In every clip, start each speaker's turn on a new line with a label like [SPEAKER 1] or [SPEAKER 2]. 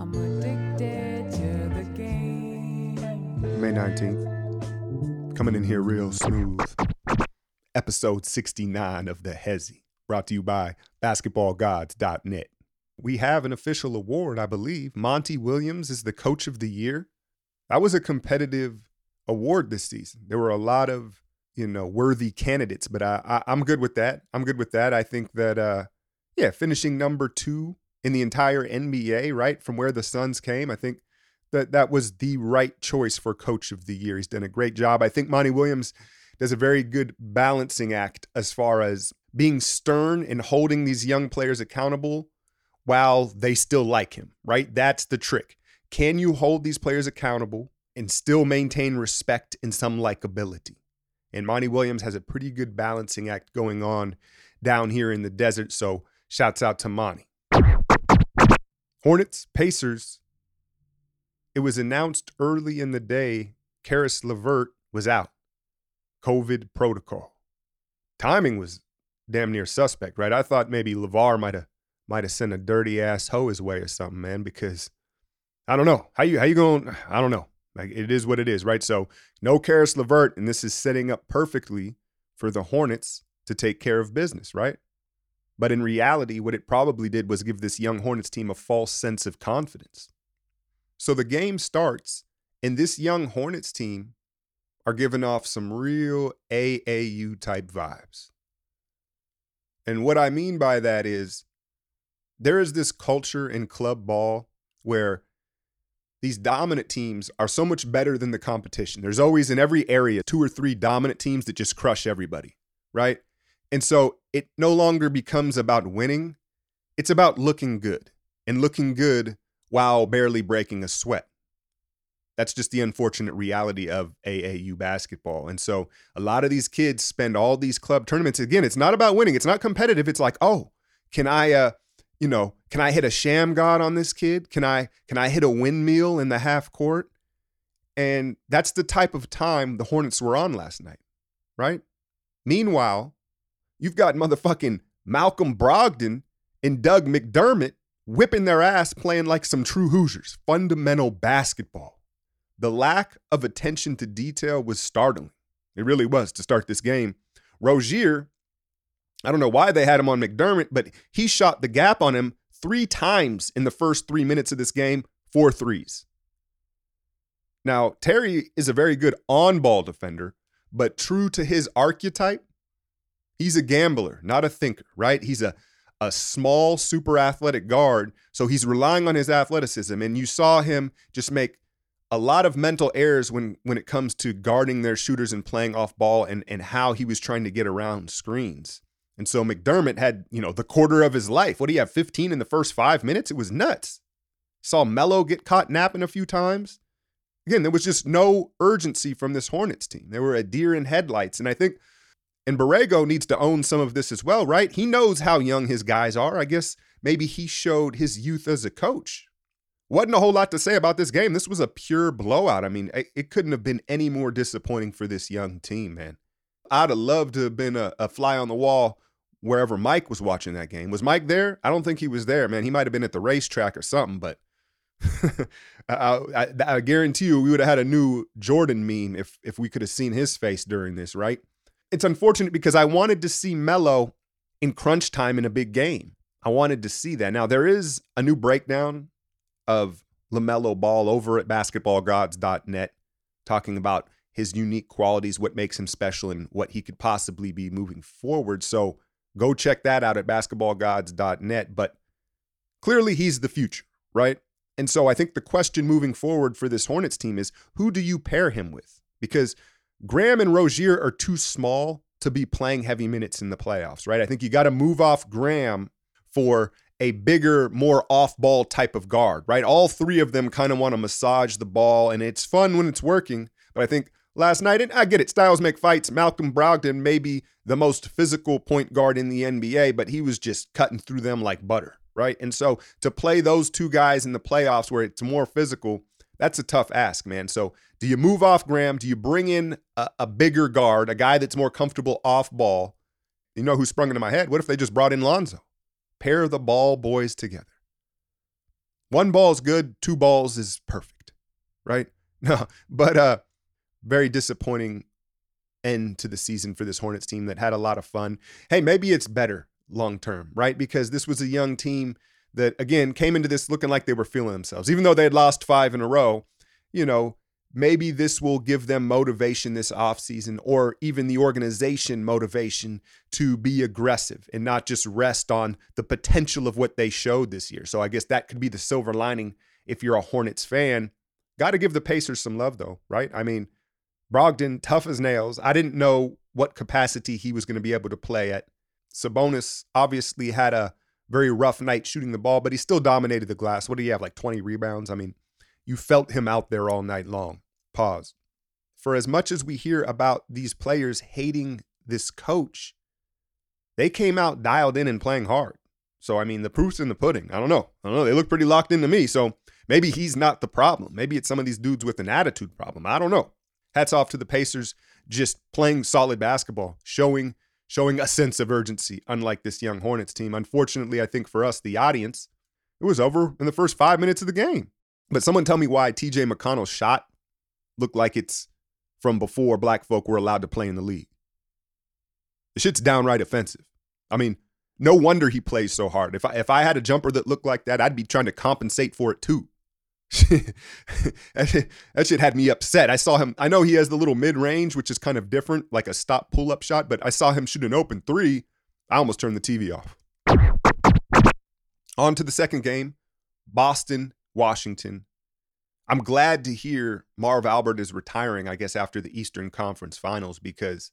[SPEAKER 1] I'm addicted to the game.
[SPEAKER 2] May 19th. Coming in here real smooth. Episode 69 of The Hezzy, brought to you by basketballgods.net. We have an official award, I believe. Monty Williams is the coach of the year. That was a competitive award this season. There were a lot of, you know, worthy candidates, but I, I I'm good with that. I'm good with that. I think that uh yeah, finishing number 2 in the entire NBA, right? From where the Suns came. I think that that was the right choice for coach of the year. He's done a great job. I think Monty Williams does a very good balancing act as far as being stern and holding these young players accountable while they still like him, right? That's the trick. Can you hold these players accountable and still maintain respect and some likability? And Monty Williams has a pretty good balancing act going on down here in the desert. So shouts out to Monty. Hornets, Pacers. It was announced early in the day Caris LeVert was out. COVID protocol. Timing was damn near suspect, right? I thought maybe LaVar might have might have sent a dirty ass hoe his way or something, man, because I don't know. How you how you going? I don't know. Like it is what it is, right? So no Caris LeVert, and this is setting up perfectly for the Hornets to take care of business, right? But in reality, what it probably did was give this young Hornets team a false sense of confidence. So the game starts, and this young Hornets team are giving off some real AAU type vibes. And what I mean by that is there is this culture in club ball where these dominant teams are so much better than the competition. There's always in every area two or three dominant teams that just crush everybody, right? And so it no longer becomes about winning, it's about looking good and looking good while barely breaking a sweat. That's just the unfortunate reality of AAU basketball. And so a lot of these kids spend all these club tournaments. Again, it's not about winning. It's not competitive. It's like, oh, can I uh, you know, can I hit a Shammgod on this kid? Can I can I hit a windmill in the half court? And that's the type of time the Hornets were on last night, right? Meanwhile, you've got motherfucking Malcolm Brogdon and Doug McDermott whipping their ass playing like some true Hoosiers, fundamental basketball. The lack of attention to detail was startling. It really was to start this game. Rozier I don't know why they had him on McDermott, but he shot the gap on him three times in the first three minutes of this game, four threes. Now, Terry is a very good on ball defender, but true to his archetype, he's a gambler, not a thinker, right? He's a, a small, super athletic guard. So he's relying on his athleticism. And you saw him just make a lot of mental errors when when it comes to guarding their shooters and playing off ball and, and how he was trying to get around screens. And so McDermott had, you know, the quarter of his life. What do you have, 15 in the first five minutes? It was nuts. Saw Melo get caught napping a few times. Again, there was just no urgency from this Hornets team. They were a deer in headlights. And I think, and Borrego needs to own some of this as well, right? He knows how young his guys are. I guess maybe he showed his youth as a coach. Wasn't a whole lot to say about this game. This was a pure blowout. I mean, it couldn't have been any more disappointing for this young team, man. I'd have loved to have been a, a fly on the wall wherever Mike was watching that game. Was Mike there? I don't think he was there, man. He might have been at the racetrack or something, but I, I, I, guarantee you we would have had a new Jordan meme if if we could have seen his face during this, right? It's unfortunate because I wanted to see Melo in crunch time in a big game. I wanted to see that. Now there is a new breakdown of LaMelo Ball over at basketballgods.net talking about his unique qualities, what makes him special, and what he could possibly be moving forward. So go check that out at basketballgods.net. But clearly, he's the future, right? And so I think the question moving forward for this Hornets team is who do you pair him with? Because Graham and Rozier are too small to be playing heavy minutes in the playoffs, right? I think you got to move off Graham for a bigger, more off ball type of guard, right? All three of them kind of want to massage the ball, and it's fun when it's working. But I think last night. And I get it, styles make fights. Malcolm Brogdon may be the most physical point guard in the NBA, but he was just cutting through them like butter, right? And so to play those two guys in the playoffs where it's more physical, that's a tough ask, man. So do you move off Graham? Do you bring in a, a bigger guard, a guy that's more comfortable off ball? You know who sprung into my head? What if they just brought in Lonzo? Pair the ball boys together. One ball is good, two balls is perfect, right? No, but uh, very disappointing end to the season for this Hornets team that had a lot of fun. Hey, maybe it's better long term, right? Because this was a young team that, again, came into this looking like they were feeling themselves. Even though they had lost five in a row, you know, maybe this will give them motivation this offseason or even the organization motivation to be aggressive and not just rest on the potential of what they showed this year. So I guess that could be the silver lining if you're a Hornets fan. Got to give the Pacers some love, though, right? I mean, Brogdon, tough as nails. I didn't know what capacity he was going to be able to play at. Sabonis obviously had a very rough night shooting the ball, but he still dominated the glass. What do you have, like 20 rebounds? I mean, you felt him out there all night long. Pause. For as much as we hear about these players hating this coach, they came out dialed in and playing hard. So, I mean, the proof's in the pudding. I don't know. I don't know. They look pretty locked into me. So maybe he's not the problem. Maybe it's some of these dudes with an attitude problem. I don't know. Hats off to the Pacers just playing solid basketball, showing showing a sense of urgency, unlike this young Hornets team. Unfortunately, I think for us, the audience, it was over in the first five minutes of the game. But someone tell me why TJ McConnell's shot looked like it's from before black folk were allowed to play in the league. The shit's downright offensive. I mean, no wonder he plays so hard. If I if I had a jumper that looked like that, I'd be trying to compensate for it too. that, shit, that shit had me upset. I saw him. I know he has the little mid range, which is kind of different, like a stop pull up shot, but I saw him shoot an open three. I almost turned the TV off. On to the second game Boston, Washington. I'm glad to hear Marv Albert is retiring, I guess, after the Eastern Conference Finals, because,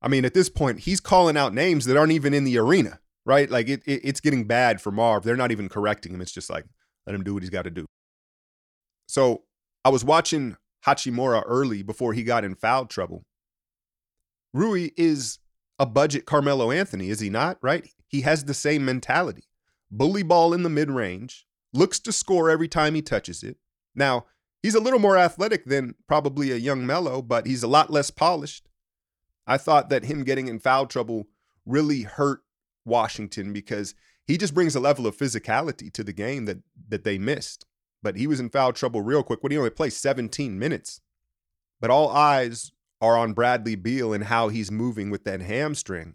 [SPEAKER 2] I mean, at this point, he's calling out names that aren't even in the arena, right? Like, it, it it's getting bad for Marv. They're not even correcting him. It's just like, let him do what he's got to do. So I was watching Hachimura early before he got in foul trouble. Rui is a budget Carmelo Anthony, is he not? Right? He has the same mentality. Bully ball in the mid range, looks to score every time he touches it. Now, he's a little more athletic than probably a young Melo, but he's a lot less polished. I thought that him getting in foul trouble really hurt Washington because he just brings a level of physicality to the game that that they missed but he was in foul trouble real quick when he only played 17 minutes. But all eyes are on Bradley Beal and how he's moving with that hamstring.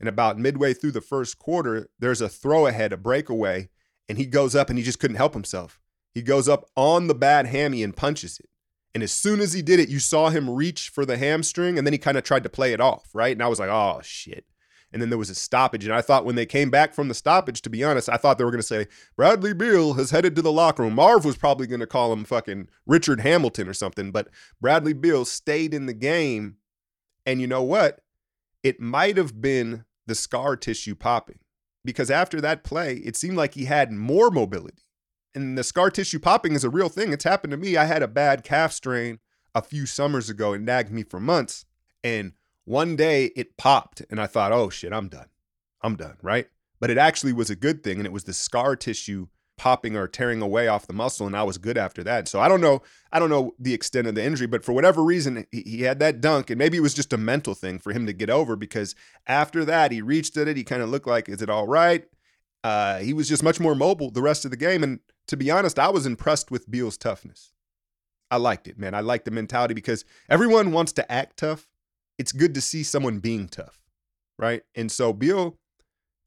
[SPEAKER 2] And about midway through the first quarter, there's a throw ahead, a breakaway, and he goes up and he just couldn't help himself. He goes up on the bad hammy and punches it. And as soon as he did it, you saw him reach for the hamstring and then he kind of tried to play it off, right? And I was like, oh, shit and then there was a stoppage. And I thought when they came back from the stoppage, to be honest, I thought they were going to say Bradley Beal has headed to the locker room. Marv was probably going to call him fucking Richard Hamilton or something, but Bradley Beal stayed in the game. And you know what? It might have been the scar tissue popping because after that play, it seemed like he had more mobility. And the scar tissue popping is a real thing. It's happened to me. I had a bad calf strain a few summers ago and nagged me for months. And one day it popped and I thought, oh shit, I'm done. I'm done, right? But it actually was a good thing. And it was the scar tissue popping or tearing away off the muscle. And I was good after that. So I don't know. I don't know the extent of the injury, but for whatever reason, he, he had that dunk. And maybe it was just a mental thing for him to get over because after that, he reached at it. He kind of looked like, is it all right? Uh, he was just much more mobile the rest of the game. And to be honest, I was impressed with Beal's toughness. I liked it, man. I liked the mentality because everyone wants to act tough, it's good to see someone being tough, right? And so Beal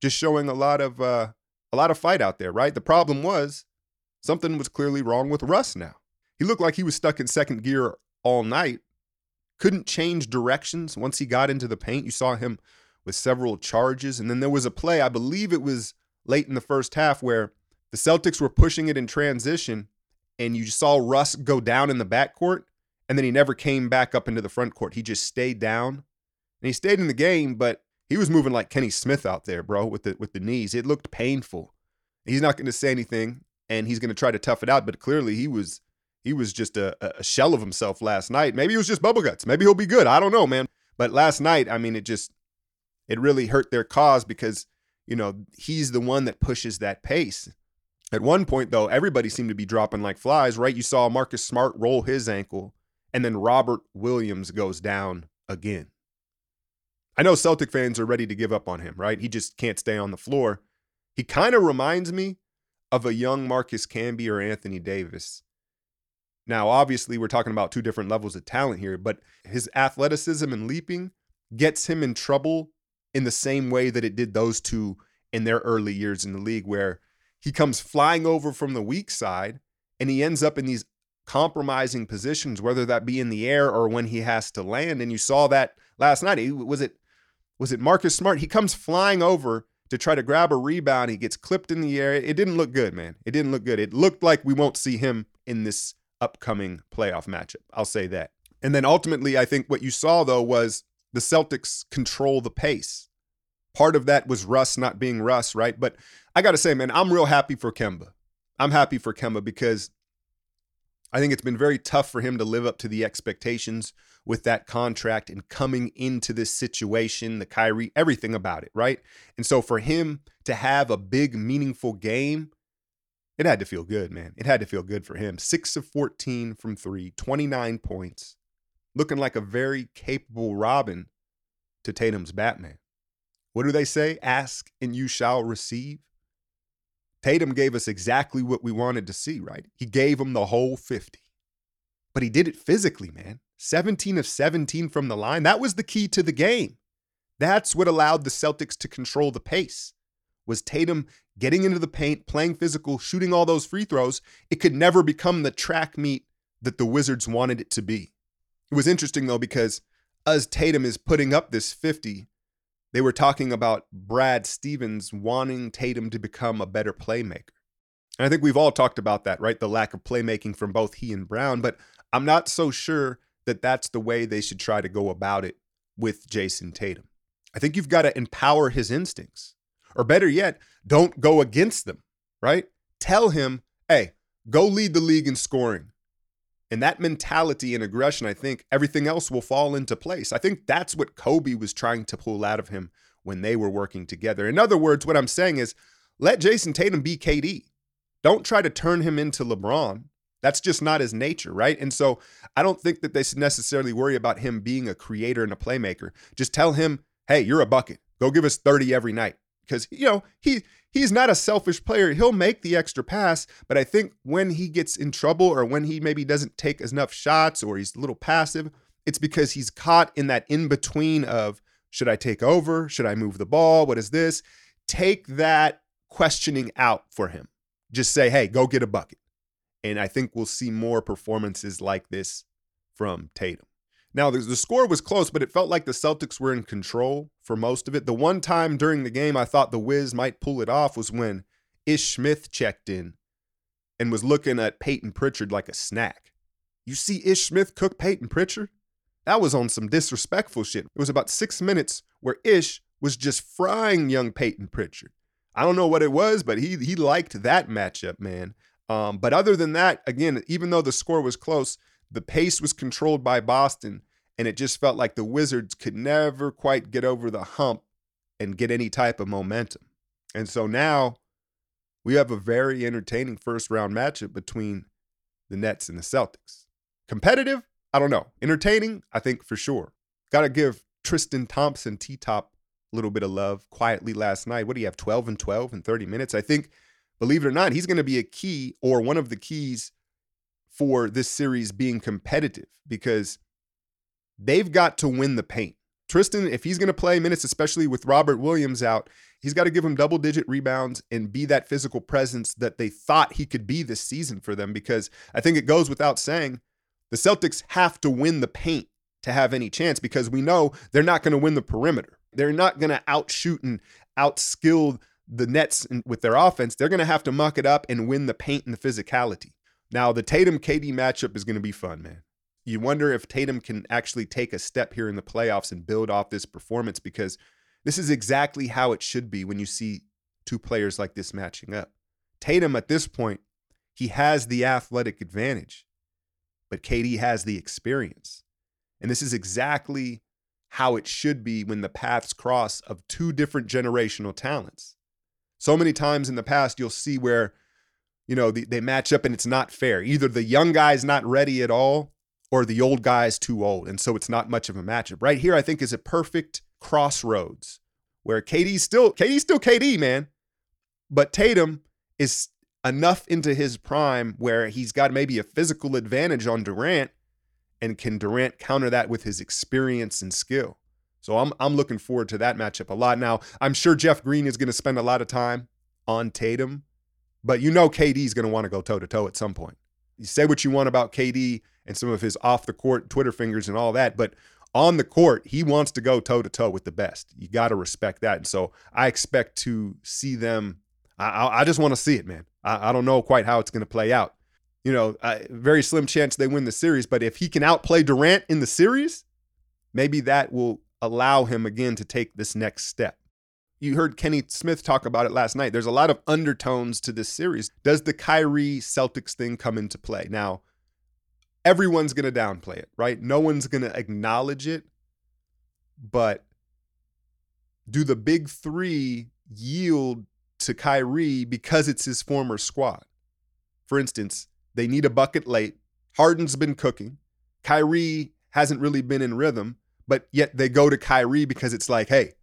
[SPEAKER 2] just showing a lot of uh, a lot of fight out there, right? The problem was something was clearly wrong with Russ now. He looked like he was stuck in second gear all night. Couldn't change directions once he got into the paint. You saw him with several charges. And then there was a play, I believe it was late in the first half, where the Celtics were pushing it in transition, and you saw Russ go down in the backcourt and then he never came back up into the front court. He just stayed down. And he stayed in the game, but he was moving like Kenny Smith out there, bro, with the with the knees. It looked painful. He's not going to say anything and he's going to try to tough it out, but clearly he was he was just a, a shell of himself last night. Maybe it was just bubble guts. Maybe he'll be good. I don't know, man. But last night, I mean, it just it really hurt their cause because, you know, he's the one that pushes that pace. At one point, though, everybody seemed to be dropping like flies, right? You saw Marcus Smart roll his ankle and then Robert Williams goes down again. I know Celtic fans are ready to give up on him, right? He just can't stay on the floor. He kind of reminds me of a young Marcus Camby or Anthony Davis. Now, obviously, we're talking about two different levels of talent here, but his athleticism and leaping gets him in trouble in the same way that it did those two in their early years in the league, where he comes flying over from the weak side and he ends up in these compromising positions, whether that be in the air or when he has to land. And you saw that last night. He, was it was it Marcus Smart? He comes flying over to try to grab a rebound. He gets clipped in the air. It didn't look good, man. It didn't look good. It looked like we won't see him in this upcoming playoff matchup. I'll say that. And then ultimately, I think what you saw though was the Celtics control the pace. Part of that was Russ not being Russ, right? But I got to say, man, I'm real happy for Kemba. I'm happy for Kemba because I think it's been very tough for him to live up to the expectations with that contract and coming into this situation, the Kyrie, everything about it, right? And so for him to have a big, meaningful game, it had to feel good, man. It had to feel good for him. Six of 14 from three, 29 points, looking like a very capable Robin to Tatum's Batman. What do they say? Ask and you shall receive. Tatum gave us exactly what we wanted to see, right? He gave him the whole 50. But he did it physically, man. 17 of 17 from the line. That was the key to the game. That's what allowed the Celtics to control the pace. Was Tatum getting into the paint, playing physical, shooting all those free throws. It could never become the track meet that the Wizards wanted it to be. It was interesting though because as Tatum is putting up this 50, they were talking about Brad Stevens wanting Tatum to become a better playmaker. And I think we've all talked about that, right? The lack of playmaking from both he and Brown, but I'm not so sure that that's the way they should try to go about it with Jayson Tatum. I think you've got to empower his instincts. Or better yet, don't go against them, right? Tell him, hey, go lead the league in scoring. And that mentality and aggression, I think everything else will fall into place. I think that's what Kobe was trying to pull out of him when they were working together. In other words, what I'm saying is let Jayson Tatum be KD. Don't try to turn him into LeBron. That's just not his nature, right? And so I don't think that they should necessarily worry about him being a creator and a playmaker. Just tell him, hey, you're a bucket. Go give us 30 every night. Because, you know, he he's not a selfish player. He'll make the extra pass, but I think when he gets in trouble or when he maybe doesn't take enough shots or he's a little passive, it's because he's caught in that in between of should I take over? Should I move the ball? What is this? Take that questioning out for him. Just say, hey, go get a bucket. And I think we'll see more performances like this from Tatum. Now, the, score was close, but it felt like the Celtics were in control for most of it. The one time during the game I thought the Wiz might pull it off was when Ish Smith checked in and was looking at Payton Pritchard like a snack. You see Ish Smith cook Payton Pritchard? That was on some disrespectful shit. It was about six minutes where Ish was just frying young Payton Pritchard. I don't know what it was, but he he liked that matchup, man. Um, but other than that, again, even though the score was close, the pace was controlled by Boston, and it just felt like the Wizards could never quite get over the hump and get any type of momentum. And so now we have a very entertaining first round matchup between the Nets and the Celtics. Competitive? I don't know. Entertaining? I think for sure. Got to give Tristan Thompson T Top a little bit of love quietly last night. What do you have? 12 and 12 in 30 minutes? I think, believe it or not, he's going to be a key or one of the keys for this series being competitive because they've got to win the paint. Tristan, if he's going to play minutes, especially with Robert Williams out, he's got to give him double digit rebounds and be that physical presence that they thought he could be this season for them. Because I think it goes without saying the Celtics have to win the paint to have any chance because we know they're not going to win the perimeter. They're not going to outshoot and outskill the Nets with their offense. They're going to have to muck it up and win the paint and the physicality. Now, the Tatum KD matchup is going to be fun, man. You wonder if Tatum can actually take a step here in the playoffs and build off this performance because this is exactly how it should be when you see two players like this matching up. Tatum, at this point, he has the athletic advantage, but KD has the experience. And this is exactly how it should be when the paths cross of two different generational talents. So many times in the past, you'll see where you know, the, they match up and it's not fair. Either the young guy's not ready at all or the old guy's too old. And so it's not much of a matchup. Right here, I think, is a perfect crossroads where KD's still KD's still KD, man. But Tatum is enough into his prime where he's got maybe a physical advantage on Durant, and can Durant counter that with his experience and skill? So I'm I'm looking forward to that matchup a lot. Now I'm sure Jeff Green is going to spend a lot of time on Tatum, but you know KD is going to want to go toe to toe at some point. You say what you want about KD and some of his off the court Twitter fingers and all that, but on the court, he wants to go toe to toe with the best. You got to respect that. And so I expect to see them. I, I just want to see it, man. I, I, don't know quite how it's going to play out. You know, I, very slim chance they win the series, but if he can outplay Durant in the series, maybe that will allow him again to take this next step. You heard Kenny Smith talk about it last night. There's a lot of undertones to this series. Does the Kyrie Celtics thing come into play? Now, everyone's going to downplay it, right? No one's going to acknowledge it. But do the big three yield to Kyrie because it's his former squad? For instance, they need a bucket late. Harden's been cooking. Kyrie hasn't really been in rhythm, but yet they go to Kyrie because it's like, hey,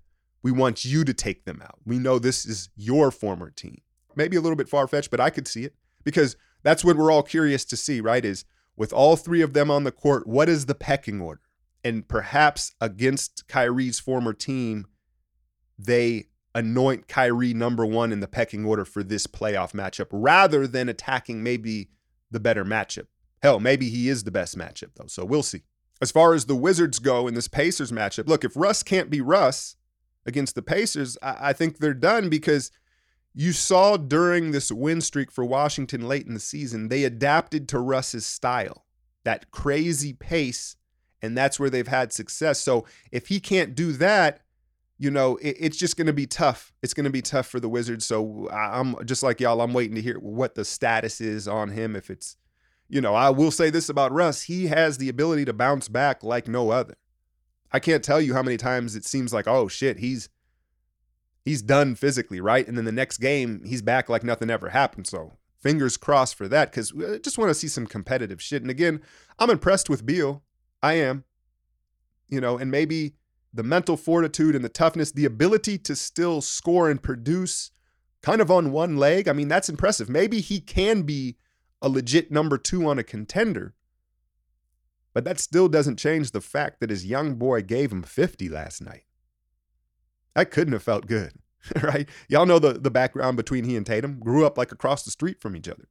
[SPEAKER 2] we want you to take them out. We know this is your former team. Maybe a little bit far fetched, but I could see it because that's what we're all curious to see, right? Is with all three of them on the court, what is the pecking order? And perhaps against Kyrie's former team, they anoint Kyrie number one in the pecking order for this playoff matchup rather than attacking maybe the better matchup. Hell, maybe he is the best matchup, though. So we'll see. As far as the Wizards go in this Pacers matchup, look, if Russ can't be Russ against the Pacers, I, I think they're done because you saw during this win streak for Washington late in the season, they adapted to Russ's style, that crazy pace, and that's where they've had success. So if he can't do that, you know, it, it's just going to be tough. It's going to be tough for the Wizards. So I'm just like y'all, I'm waiting to hear what the status is on him. If it's, you know, I will say this about Russ he has the ability to bounce back like no other. I can't tell you how many times it seems like, oh shit, he's he's done physically, right? And then the next game, he's back like nothing ever happened. So fingers crossed for that because I uh, just want to see some competitive shit. And again, I'm impressed with Beal. I am. You know, and maybe the mental fortitude and the toughness, the ability to still score and produce kind of on one leg. I mean, that's impressive. Maybe he can be a legit number two on a contender. But that still doesn't change the fact that his young boy gave him 50 last night. That couldn't have felt good, right? Y'all know the, the background between he and Tatum. Grew up like across the street from each other.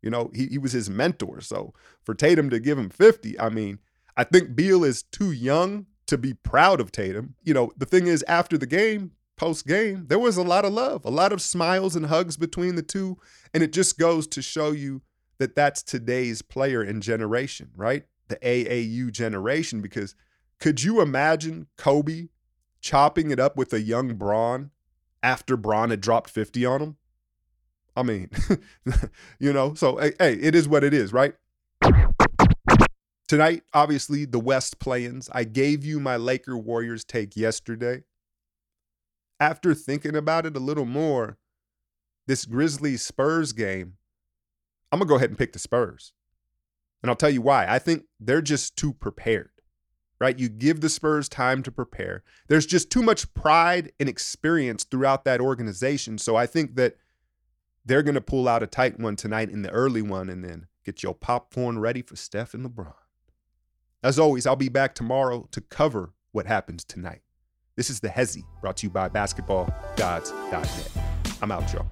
[SPEAKER 2] You know, he, he was his mentor. So for Tatum to give him 50, I mean, I think Beal is too young to be proud of Tatum. You know, the thing is, after the game, post game, there was a lot of love, a lot of smiles and hugs between the two. And it just goes to show you that that's today's player and generation, right? The AAU generation. Because could you imagine Kobe chopping it up with a young Bron after Bron had dropped 50 on him. I mean, you know, so hey, hey, it is what it is, right? Tonight, obviously, the West play-ins. I gave you my Laker Warriors take yesterday. After thinking about it a little more, this Grizzlies Spurs game, I'm to go ahead and pick the Spurs. And I'll tell you why. I think they're just too prepared right? You give the Spurs time to prepare. There's just too much pride and experience throughout that organization. So I think that they're going to pull out a tight one tonight in the early one and then get your popcorn ready for Steph and LeBron. As always, I'll be back tomorrow to cover what happens tonight. This is the Hezi brought to you by basketballgods.net. I'm out, y'all.